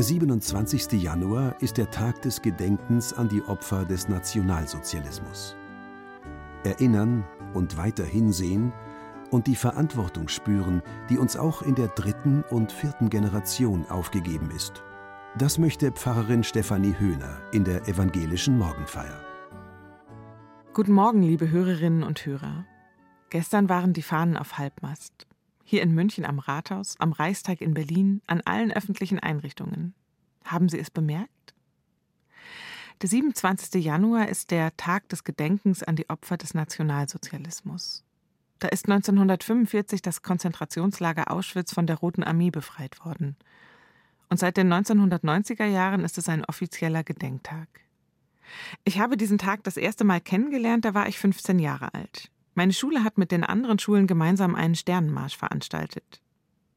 Der 27. Januar ist der Tag des Gedenkens an die Opfer des Nationalsozialismus. Erinnern und weiter hinsehen und die Verantwortung spüren, die uns auch in der dritten und vierten Generation aufgegeben ist. Das möchte Pfarrerin Stefanie Höhner in der evangelischen Morgenfeier. Guten Morgen, liebe Hörerinnen und Hörer. Gestern waren die Fahnen auf Halbmast. Hier in München am Rathaus, am Reichstag in Berlin, an allen öffentlichen Einrichtungen. Haben Sie es bemerkt? Der 27. Januar ist der Tag des Gedenkens an die Opfer des Nationalsozialismus. Da ist 1945 das Konzentrationslager Auschwitz von der Roten Armee befreit worden. Und seit den 1990er Jahren ist es ein offizieller Gedenktag. Ich habe diesen Tag das erste Mal kennengelernt, da war ich 15 Jahre alt. Meine Schule hat mit den anderen Schulen gemeinsam einen Sternenmarsch veranstaltet.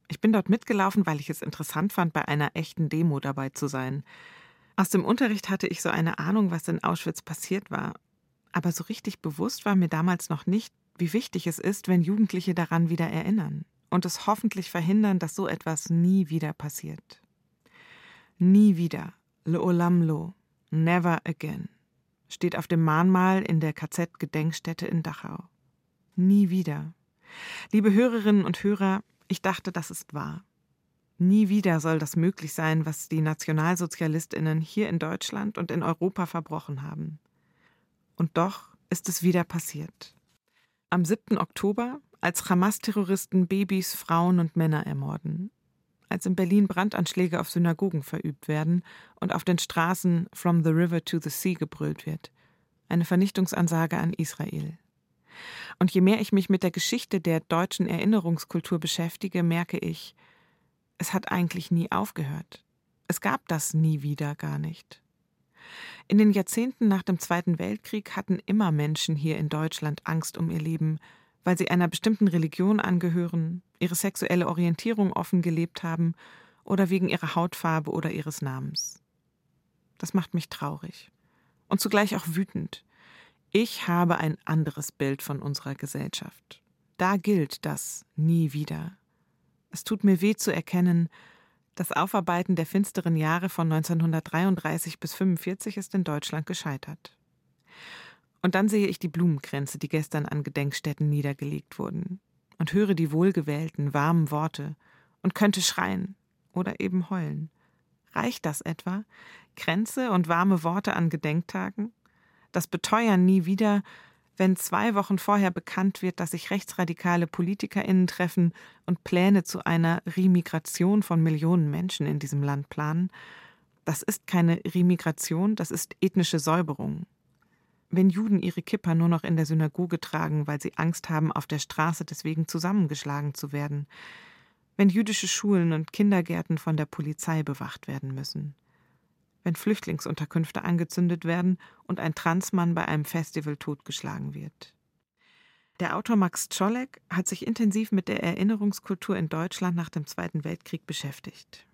Ich bin dort mitgelaufen, weil ich es interessant fand, bei einer echten Demo dabei zu sein. Aus dem Unterricht hatte ich so eine Ahnung, was in Auschwitz passiert war. Aber so richtig bewusst war mir damals noch nicht, wie wichtig es ist, wenn Jugendliche daran wieder erinnern und es hoffentlich verhindern, dass so etwas nie wieder passiert. Nie wieder. Le Olam Lo. Never again. Steht auf dem Mahnmal in der KZ-Gedenkstätte in Dachau. Nie wieder. Liebe Hörerinnen und Hörer, ich dachte, das ist wahr. Nie wieder soll das möglich sein, was die Nationalsozialistinnen hier in Deutschland und in Europa verbrochen haben. Und doch ist es wieder passiert. Am 7. Oktober, als Hamas-Terroristen Babys, Frauen und Männer ermorden. Als in Berlin Brandanschläge auf Synagogen verübt werden und auf den Straßen From the River to the Sea gebrüllt wird. Eine Vernichtungsansage an Israel. Und je mehr ich mich mit der Geschichte der deutschen Erinnerungskultur beschäftige, merke ich, es hat eigentlich nie aufgehört. Es gab das nie wieder gar nicht. In den Jahrzehnten nach dem Zweiten Weltkrieg hatten immer Menschen hier in Deutschland Angst um ihr Leben, weil sie einer bestimmten Religion angehören, ihre sexuelle Orientierung offen gelebt haben oder wegen ihrer Hautfarbe oder ihres Namens. Das macht mich traurig und zugleich auch wütend, ich habe ein anderes Bild von unserer Gesellschaft. Da gilt das nie wieder. Es tut mir weh zu erkennen, das Aufarbeiten der finsteren Jahre von 1933 bis 1945 ist in Deutschland gescheitert. Und dann sehe ich die Blumenkränze, die gestern an Gedenkstätten niedergelegt wurden, und höre die wohlgewählten, warmen Worte und könnte schreien oder eben heulen. Reicht das etwa? Kränze und warme Worte an Gedenktagen? Das Beteuern nie wieder, wenn zwei Wochen vorher bekannt wird, dass sich rechtsradikale PolitikerInnen treffen und Pläne zu einer Remigration von Millionen Menschen in diesem Land planen. Das ist keine Remigration, das ist ethnische Säuberung. Wenn Juden ihre Kipper nur noch in der Synagoge tragen, weil sie Angst haben, auf der Straße deswegen zusammengeschlagen zu werden. Wenn jüdische Schulen und Kindergärten von der Polizei bewacht werden müssen wenn Flüchtlingsunterkünfte angezündet werden und ein Transmann bei einem Festival totgeschlagen wird. Der Autor Max Czolek hat sich intensiv mit der Erinnerungskultur in Deutschland nach dem Zweiten Weltkrieg beschäftigt.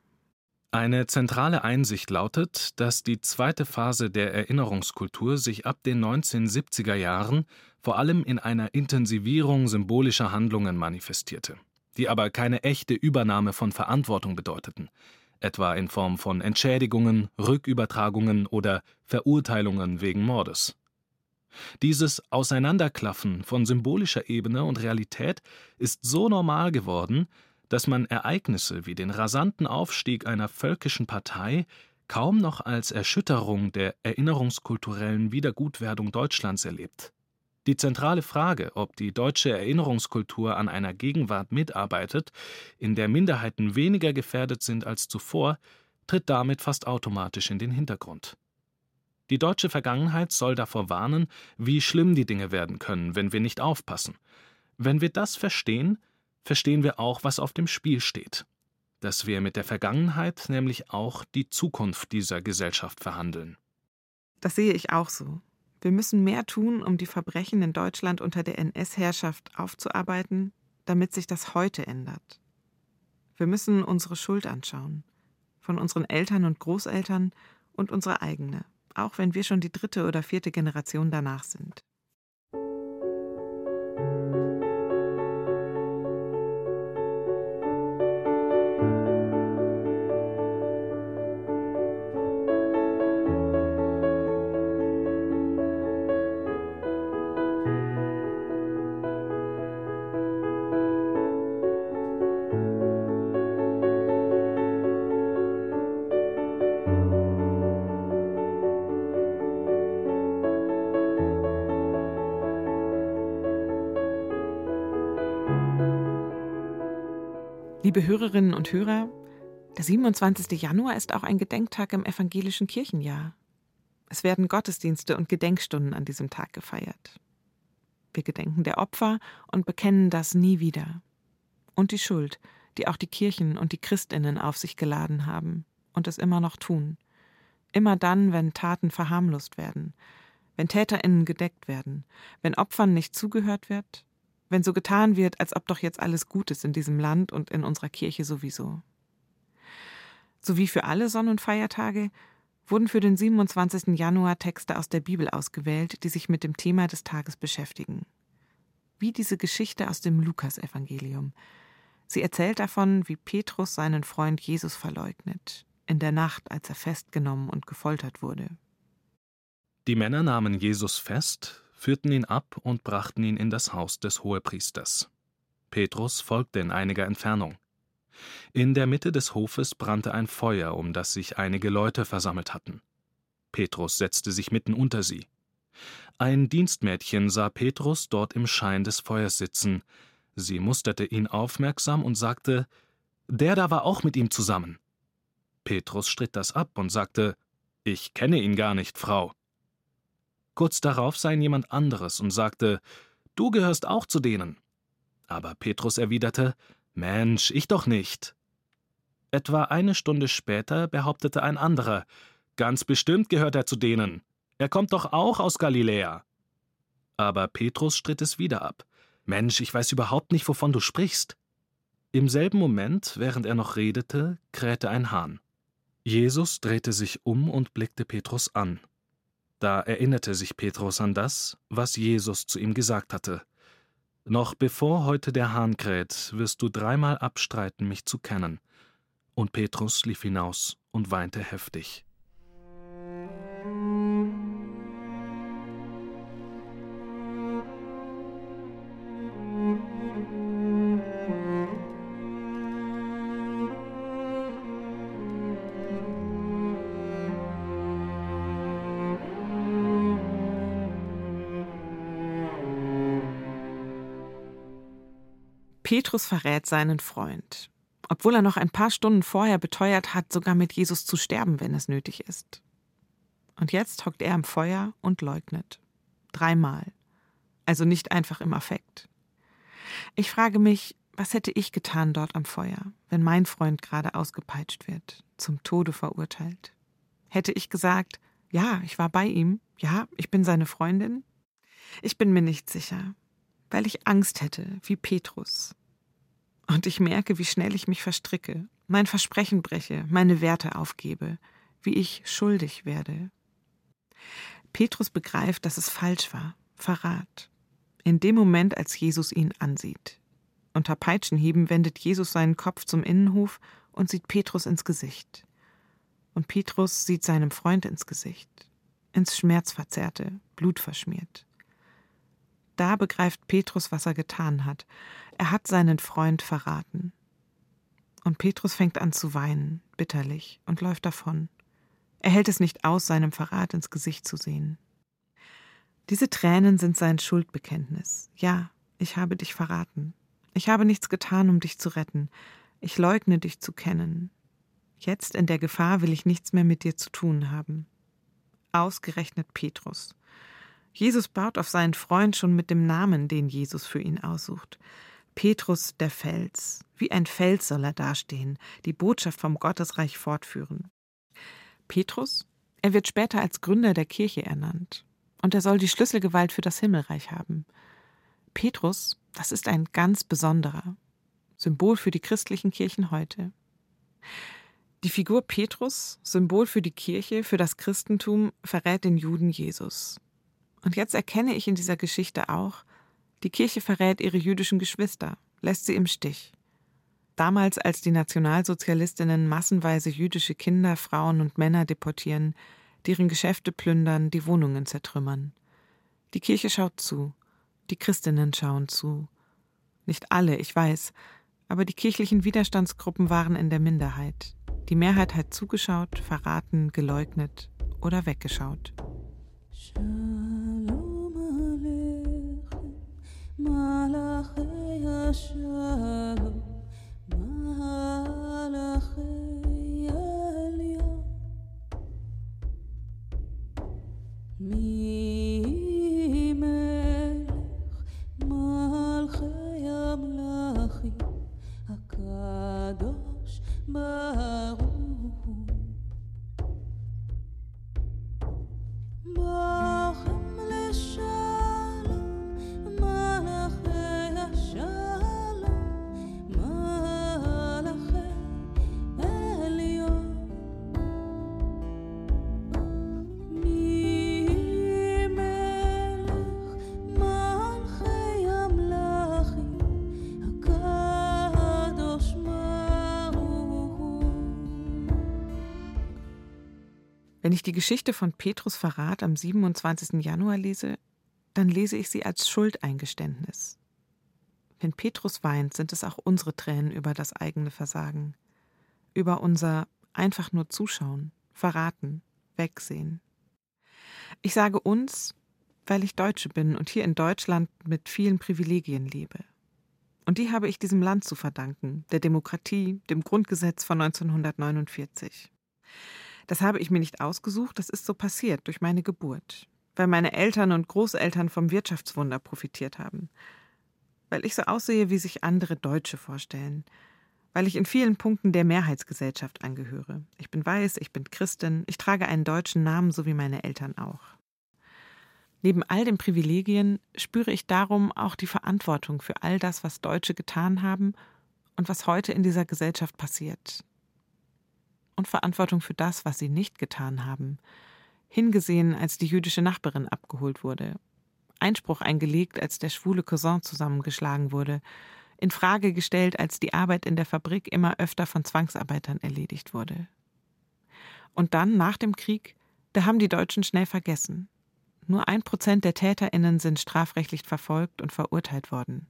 Eine zentrale Einsicht lautet, dass die zweite Phase der Erinnerungskultur sich ab den 1970er Jahren vor allem in einer Intensivierung symbolischer Handlungen manifestierte, die aber keine echte Übernahme von Verantwortung bedeuteten, etwa in Form von Entschädigungen, Rückübertragungen oder Verurteilungen wegen Mordes. Dieses Auseinanderklaffen von symbolischer Ebene und Realität ist so normal geworden, dass man Ereignisse wie den rasanten Aufstieg einer völkischen Partei kaum noch als Erschütterung der erinnerungskulturellen Wiedergutwerdung Deutschlands erlebt. Die zentrale Frage, ob die deutsche Erinnerungskultur an einer Gegenwart mitarbeitet, in der Minderheiten weniger gefährdet sind als zuvor, tritt damit fast automatisch in den Hintergrund. Die deutsche Vergangenheit soll davor warnen, wie schlimm die Dinge werden können, wenn wir nicht aufpassen. Wenn wir das verstehen, verstehen wir auch, was auf dem Spiel steht. Dass wir mit der Vergangenheit nämlich auch die Zukunft dieser Gesellschaft verhandeln. Das sehe ich auch so. Wir müssen mehr tun, um die Verbrechen in Deutschland unter der NS-Herrschaft aufzuarbeiten, damit sich das heute ändert. Wir müssen unsere Schuld anschauen, von unseren Eltern und Großeltern und unsere eigene, auch wenn wir schon die dritte oder vierte Generation danach sind. Liebe Hörerinnen und Hörer, der 27. Januar ist auch ein Gedenktag im evangelischen Kirchenjahr. Es werden Gottesdienste und Gedenkstunden an diesem Tag gefeiert. Wir gedenken der Opfer und bekennen das nie wieder. Und die Schuld, die auch die Kirchen und die Christinnen auf sich geladen haben und es immer noch tun. Immer dann, wenn Taten verharmlost werden, wenn Täterinnen gedeckt werden, wenn Opfern nicht zugehört wird, wenn so getan wird, als ob doch jetzt alles gut ist in diesem Land und in unserer Kirche sowieso. So wie für alle Sonn- und Feiertage wurden für den 27. Januar Texte aus der Bibel ausgewählt, die sich mit dem Thema des Tages beschäftigen. Wie diese Geschichte aus dem Lukasevangelium. Sie erzählt davon, wie Petrus seinen Freund Jesus verleugnet, in der Nacht, als er festgenommen und gefoltert wurde. Die Männer nahmen Jesus fest, führten ihn ab und brachten ihn in das Haus des Hohepriesters. Petrus folgte in einiger Entfernung. In der Mitte des Hofes brannte ein Feuer, um das sich einige Leute versammelt hatten. Petrus setzte sich mitten unter sie. Ein Dienstmädchen sah Petrus dort im Schein des Feuers sitzen. Sie musterte ihn aufmerksam und sagte: Der da war auch mit ihm zusammen. Petrus stritt das ab und sagte: Ich kenne ihn gar nicht, Frau. Kurz darauf sah ihn jemand anderes und sagte: Du gehörst auch zu denen. Aber Petrus erwiderte: Mensch, ich doch nicht. Etwa eine Stunde später behauptete ein anderer, ganz bestimmt gehört er zu denen. Er kommt doch auch aus Galiläa. Aber Petrus stritt es wieder ab. Mensch, ich weiß überhaupt nicht, wovon du sprichst. Im selben Moment, während er noch redete, krähte ein Hahn. Jesus drehte sich um und blickte Petrus an. Da erinnerte sich Petrus an das, was Jesus zu ihm gesagt hatte. Noch bevor heute der Hahn kräht, wirst du dreimal abstreiten, mich zu kennen. Und Petrus lief hinaus und weinte heftig. Petrus verrät seinen Freund, obwohl er noch ein paar Stunden vorher beteuert hat, sogar mit Jesus zu sterben, wenn es nötig ist. Und jetzt hockt er am Feuer und leugnet. Dreimal. Also nicht einfach im Affekt. Ich frage mich, was hätte ich getan dort am Feuer, wenn mein Freund gerade ausgepeitscht wird, zum Tode verurteilt? Hätte ich gesagt, ja, ich war bei ihm, ja, ich bin seine Freundin? Ich bin mir nicht sicher, weil ich Angst hätte, wie Petrus, und ich merke, wie schnell ich mich verstricke, mein Versprechen breche, meine Werte aufgebe, wie ich schuldig werde. Petrus begreift, dass es falsch war, Verrat. In dem Moment, als Jesus ihn ansieht. Unter Peitschenhieben wendet Jesus seinen Kopf zum Innenhof und sieht Petrus ins Gesicht. Und Petrus sieht seinem Freund ins Gesicht, ins Schmerzverzerrte, blutverschmiert. Da begreift Petrus, was er getan hat. Er hat seinen Freund verraten. Und Petrus fängt an zu weinen, bitterlich, und läuft davon. Er hält es nicht aus, seinem Verrat ins Gesicht zu sehen. Diese Tränen sind sein Schuldbekenntnis. Ja, ich habe dich verraten. Ich habe nichts getan, um dich zu retten. Ich leugne dich zu kennen. Jetzt in der Gefahr will ich nichts mehr mit dir zu tun haben. Ausgerechnet Petrus. Jesus baut auf seinen Freund schon mit dem Namen, den Jesus für ihn aussucht. Petrus der Fels. Wie ein Fels soll er dastehen, die Botschaft vom Gottesreich fortführen. Petrus, er wird später als Gründer der Kirche ernannt. Und er soll die Schlüsselgewalt für das Himmelreich haben. Petrus, das ist ein ganz besonderer. Symbol für die christlichen Kirchen heute. Die Figur Petrus, Symbol für die Kirche, für das Christentum, verrät den Juden Jesus. Und jetzt erkenne ich in dieser Geschichte auch, die Kirche verrät ihre jüdischen Geschwister, lässt sie im Stich. Damals, als die Nationalsozialistinnen massenweise jüdische Kinder, Frauen und Männer deportieren, deren Geschäfte plündern, die Wohnungen zertrümmern. Die Kirche schaut zu, die Christinnen schauen zu. Nicht alle, ich weiß, aber die kirchlichen Widerstandsgruppen waren in der Minderheit. Die Mehrheit hat zugeschaut, verraten, geleugnet oder weggeschaut. Schau. me Wenn ich die Geschichte von Petrus Verrat am 27. Januar lese, dann lese ich sie als Schuldeingeständnis. Wenn Petrus weint, sind es auch unsere Tränen über das eigene Versagen, über unser einfach nur zuschauen, verraten, wegsehen. Ich sage uns, weil ich Deutsche bin und hier in Deutschland mit vielen Privilegien lebe. Und die habe ich diesem Land zu verdanken, der Demokratie, dem Grundgesetz von 1949. Das habe ich mir nicht ausgesucht, das ist so passiert durch meine Geburt, weil meine Eltern und Großeltern vom Wirtschaftswunder profitiert haben, weil ich so aussehe, wie sich andere Deutsche vorstellen, weil ich in vielen Punkten der Mehrheitsgesellschaft angehöre. Ich bin weiß, ich bin Christin, ich trage einen deutschen Namen, so wie meine Eltern auch. Neben all den Privilegien spüre ich darum auch die Verantwortung für all das, was Deutsche getan haben und was heute in dieser Gesellschaft passiert. Und Verantwortung für das, was sie nicht getan haben, hingesehen, als die jüdische Nachbarin abgeholt wurde, Einspruch eingelegt, als der schwule Cousin zusammengeschlagen wurde, in Frage gestellt, als die Arbeit in der Fabrik immer öfter von Zwangsarbeitern erledigt wurde. Und dann, nach dem Krieg, da haben die Deutschen schnell vergessen. Nur ein Prozent der TäterInnen sind strafrechtlich verfolgt und verurteilt worden.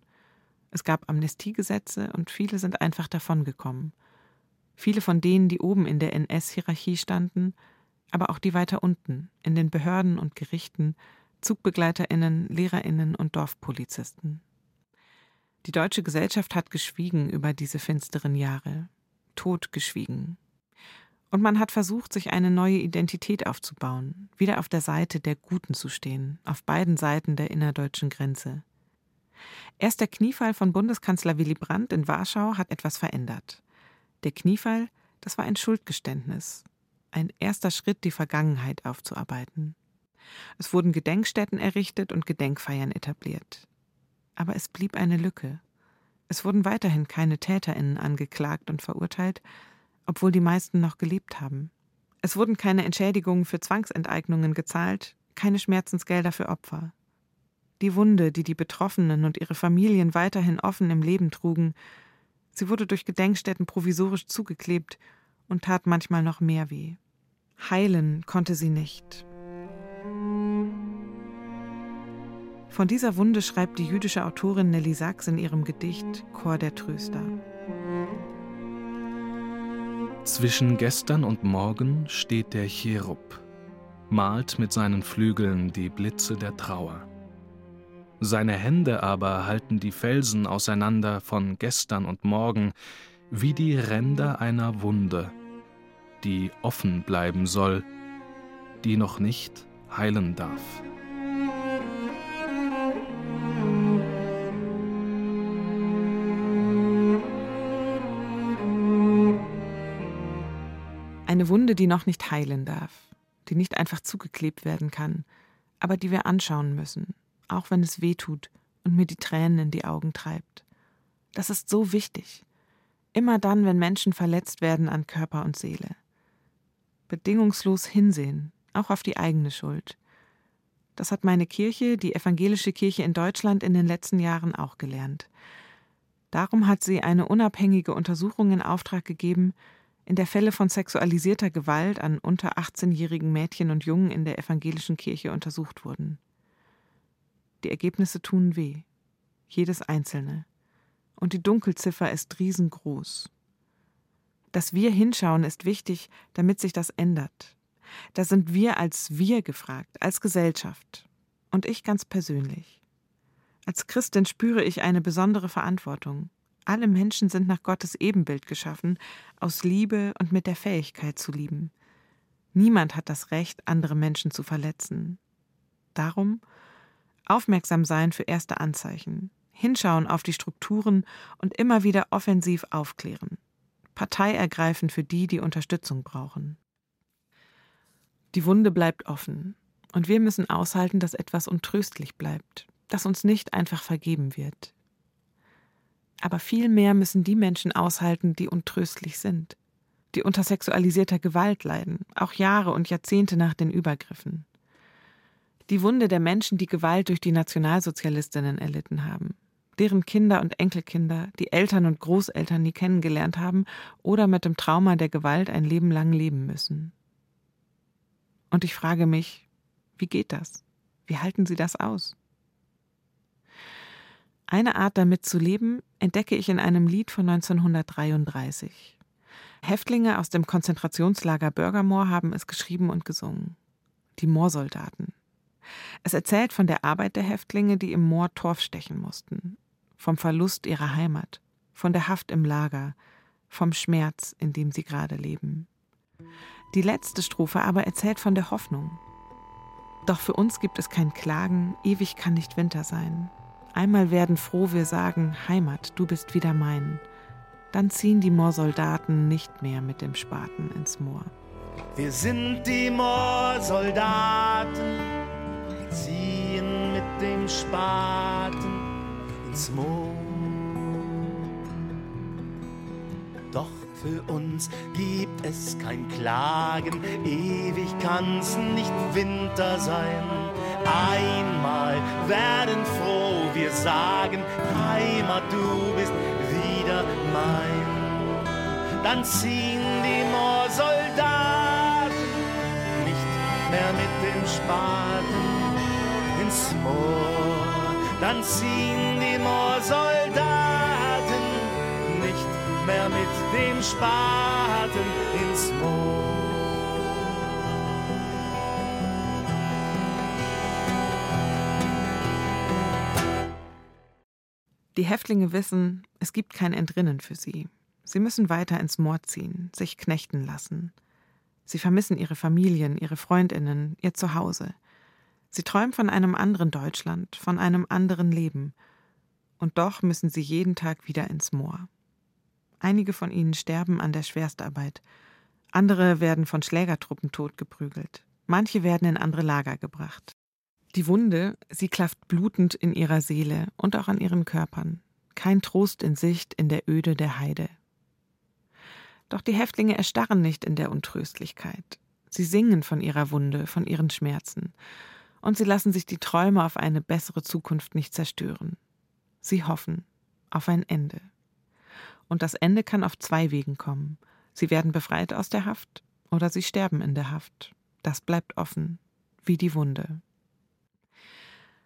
Es gab Amnestiegesetze und viele sind einfach davongekommen. Viele von denen, die oben in der NS-Hierarchie standen, aber auch die weiter unten, in den Behörden und Gerichten, ZugbegleiterInnen, LehrerInnen und Dorfpolizisten. Die deutsche Gesellschaft hat geschwiegen über diese finsteren Jahre, totgeschwiegen. Und man hat versucht, sich eine neue Identität aufzubauen, wieder auf der Seite der Guten zu stehen, auf beiden Seiten der innerdeutschen Grenze. Erst der Kniefall von Bundeskanzler Willy Brandt in Warschau hat etwas verändert. Der Kniefall, das war ein Schuldgeständnis, ein erster Schritt, die Vergangenheit aufzuarbeiten. Es wurden Gedenkstätten errichtet und Gedenkfeiern etabliert aber es blieb eine Lücke. Es wurden weiterhin keine Täterinnen angeklagt und verurteilt, obwohl die meisten noch gelebt haben. Es wurden keine Entschädigungen für Zwangsenteignungen gezahlt, keine Schmerzensgelder für Opfer. Die Wunde, die die Betroffenen und ihre Familien weiterhin offen im Leben trugen, sie wurde durch Gedenkstätten provisorisch zugeklebt und tat manchmal noch mehr weh. Heilen konnte sie nicht. Von dieser Wunde schreibt die jüdische Autorin Nelly Sachs in ihrem Gedicht Chor der Tröster. Zwischen gestern und morgen steht der Cherub, malt mit seinen Flügeln die Blitze der Trauer. Seine Hände aber halten die Felsen auseinander von gestern und morgen wie die Ränder einer Wunde, die offen bleiben soll, die noch nicht heilen darf. Eine Wunde, die noch nicht heilen darf, die nicht einfach zugeklebt werden kann, aber die wir anschauen müssen, auch wenn es weh tut und mir die Tränen in die Augen treibt. Das ist so wichtig. Immer dann, wenn Menschen verletzt werden an Körper und Seele. Bedingungslos hinsehen, auch auf die eigene Schuld. Das hat meine Kirche, die evangelische Kirche in Deutschland, in den letzten Jahren auch gelernt. Darum hat sie eine unabhängige Untersuchung in Auftrag gegeben, in der Fälle von sexualisierter Gewalt an unter 18-jährigen Mädchen und Jungen in der evangelischen Kirche untersucht wurden. Die Ergebnisse tun weh, jedes einzelne. Und die Dunkelziffer ist riesengroß. Dass wir hinschauen, ist wichtig, damit sich das ändert. Da sind wir als wir gefragt, als Gesellschaft. Und ich ganz persönlich. Als Christin spüre ich eine besondere Verantwortung. Alle Menschen sind nach Gottes Ebenbild geschaffen, aus Liebe und mit der Fähigkeit zu lieben. Niemand hat das Recht, andere Menschen zu verletzen. Darum aufmerksam sein für erste Anzeichen, hinschauen auf die Strukturen und immer wieder offensiv aufklären. Partei ergreifen für die, die Unterstützung brauchen. Die Wunde bleibt offen, und wir müssen aushalten, dass etwas untröstlich bleibt, dass uns nicht einfach vergeben wird. Aber viel mehr müssen die Menschen aushalten, die untröstlich sind, die unter sexualisierter Gewalt leiden, auch Jahre und Jahrzehnte nach den Übergriffen. Die Wunde der Menschen, die Gewalt durch die Nationalsozialistinnen erlitten haben, deren Kinder und Enkelkinder die Eltern und Großeltern nie kennengelernt haben oder mit dem Trauma der Gewalt ein Leben lang leben müssen. Und ich frage mich, wie geht das? Wie halten sie das aus? Eine Art damit zu leben entdecke ich in einem Lied von 1933. Häftlinge aus dem Konzentrationslager Bürgermoor haben es geschrieben und gesungen. Die Moorsoldaten. Es erzählt von der Arbeit der Häftlinge, die im Moor Torf stechen mussten, vom Verlust ihrer Heimat, von der Haft im Lager, vom Schmerz, in dem sie gerade leben. Die letzte Strophe aber erzählt von der Hoffnung. Doch für uns gibt es kein Klagen, ewig kann nicht Winter sein. Einmal werden froh wir sagen, Heimat, du bist wieder mein. Dann ziehen die Moorsoldaten nicht mehr mit dem Spaten ins Moor. Wir sind die Moorsoldaten, ziehen mit dem Spaten ins Moor. Doch für uns gibt es kein Klagen, ewig kann's nicht Winter sein. Einmal werden froh wir sagen, Heimat, du bist wieder mein. Dann ziehen die Moorsoldaten nicht mehr mit dem Spaten ins Moor. Dann ziehen die Moorsoldaten nicht mehr mit dem Spaten ins Moor. Die Häftlinge wissen, es gibt kein Entrinnen für sie. Sie müssen weiter ins Moor ziehen, sich knechten lassen. Sie vermissen ihre Familien, ihre Freundinnen, ihr Zuhause. Sie träumen von einem anderen Deutschland, von einem anderen Leben. Und doch müssen sie jeden Tag wieder ins Moor. Einige von ihnen sterben an der Schwerstarbeit. Andere werden von Schlägertruppen totgeprügelt. Manche werden in andere Lager gebracht. Die Wunde, sie klafft blutend in ihrer Seele und auch an ihren Körpern. Kein Trost in Sicht in der Öde der Heide. Doch die Häftlinge erstarren nicht in der Untröstlichkeit. Sie singen von ihrer Wunde, von ihren Schmerzen. Und sie lassen sich die Träume auf eine bessere Zukunft nicht zerstören. Sie hoffen auf ein Ende. Und das Ende kann auf zwei Wegen kommen. Sie werden befreit aus der Haft oder sie sterben in der Haft. Das bleibt offen, wie die Wunde.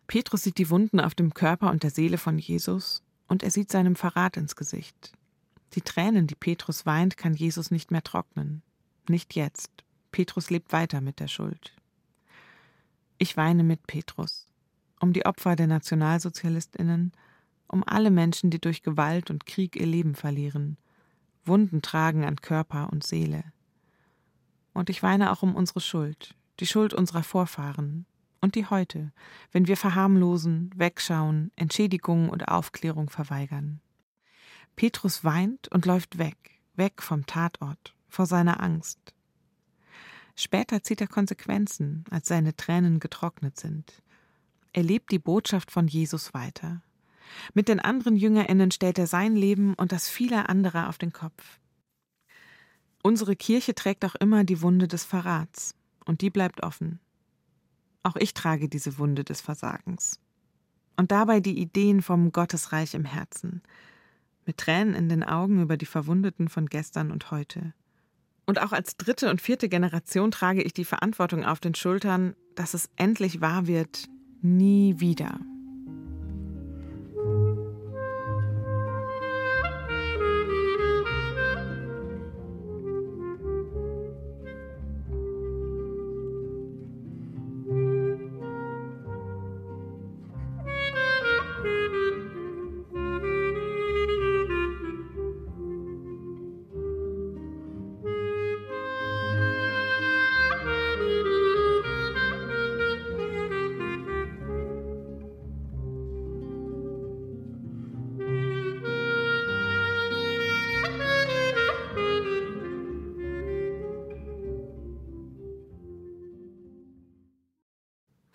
Petrus sieht die Wunden auf dem Körper und der Seele von Jesus und er sieht seinem Verrat ins Gesicht. Die Tränen, die Petrus weint, kann Jesus nicht mehr trocknen. Nicht jetzt. Petrus lebt weiter mit der Schuld. Ich weine mit Petrus. Um die Opfer der Nationalsozialistinnen, um alle Menschen, die durch Gewalt und Krieg ihr Leben verlieren, Wunden tragen an Körper und Seele. Und ich weine auch um unsere Schuld, die Schuld unserer Vorfahren, und die heute, wenn wir verharmlosen, wegschauen, Entschädigung und Aufklärung verweigern. Petrus weint und läuft weg, weg vom Tatort, vor seiner Angst. Später zieht er Konsequenzen, als seine Tränen getrocknet sind. Er lebt die Botschaft von Jesus weiter. Mit den anderen Jüngerinnen stellt er sein Leben und das vieler anderer auf den Kopf. Unsere Kirche trägt auch immer die Wunde des Verrats, und die bleibt offen. Auch ich trage diese Wunde des Versagens. Und dabei die Ideen vom Gottesreich im Herzen, mit Tränen in den Augen über die Verwundeten von gestern und heute. Und auch als dritte und vierte Generation trage ich die Verantwortung auf den Schultern, dass es endlich wahr wird, nie wieder.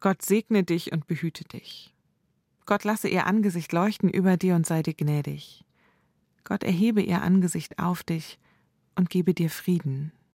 Gott segne dich und behüte dich. Gott lasse ihr Angesicht leuchten über dir und sei dir gnädig. Gott erhebe ihr Angesicht auf dich und gebe dir Frieden.